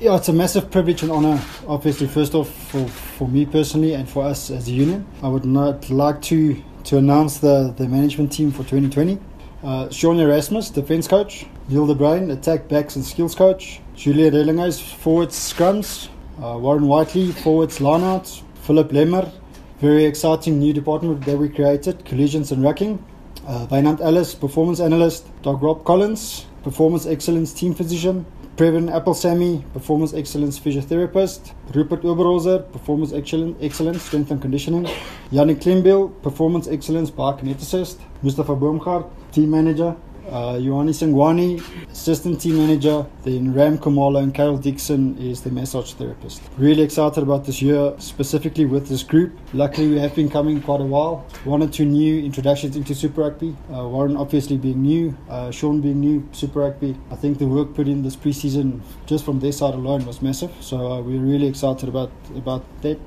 Yeah, it's a massive privilege and honour, obviously, first off, for, for me personally and for us as a union. I would not like to, to announce the, the management team for 2020. Uh, Sean Erasmus, defence coach. Neil De attack backs and skills coach. Julian Redelinghuys, forwards scrums. Uh, Warren Whiteley, forwards lineouts. Philip Lemmer, very exciting new department that we created, collisions and rucking. Uh, Ellis, performance analyst. Dr. Rob Collins, performance excellence team physician. Previn Appelsamy, Performance Excellence Physiotherapist. Rupert Oberholzer, Performance Excellence Strength and Conditioning. Yannick Klimbil, Performance Excellence Biokineticist. Mustafa Boomgaard, Team Manager uh, Sangwani, assistant team manager. Then Ram Kamala and Carol Dixon is the massage therapist. Really excited about this year, specifically with this group. Luckily, we have been coming quite a while. One or two new introductions into Super Rugby. Uh, Warren obviously being new, uh, Sean being new, Super Rugby. I think the work put in this preseason, just from their side alone, was massive. So uh, we're really excited about about that.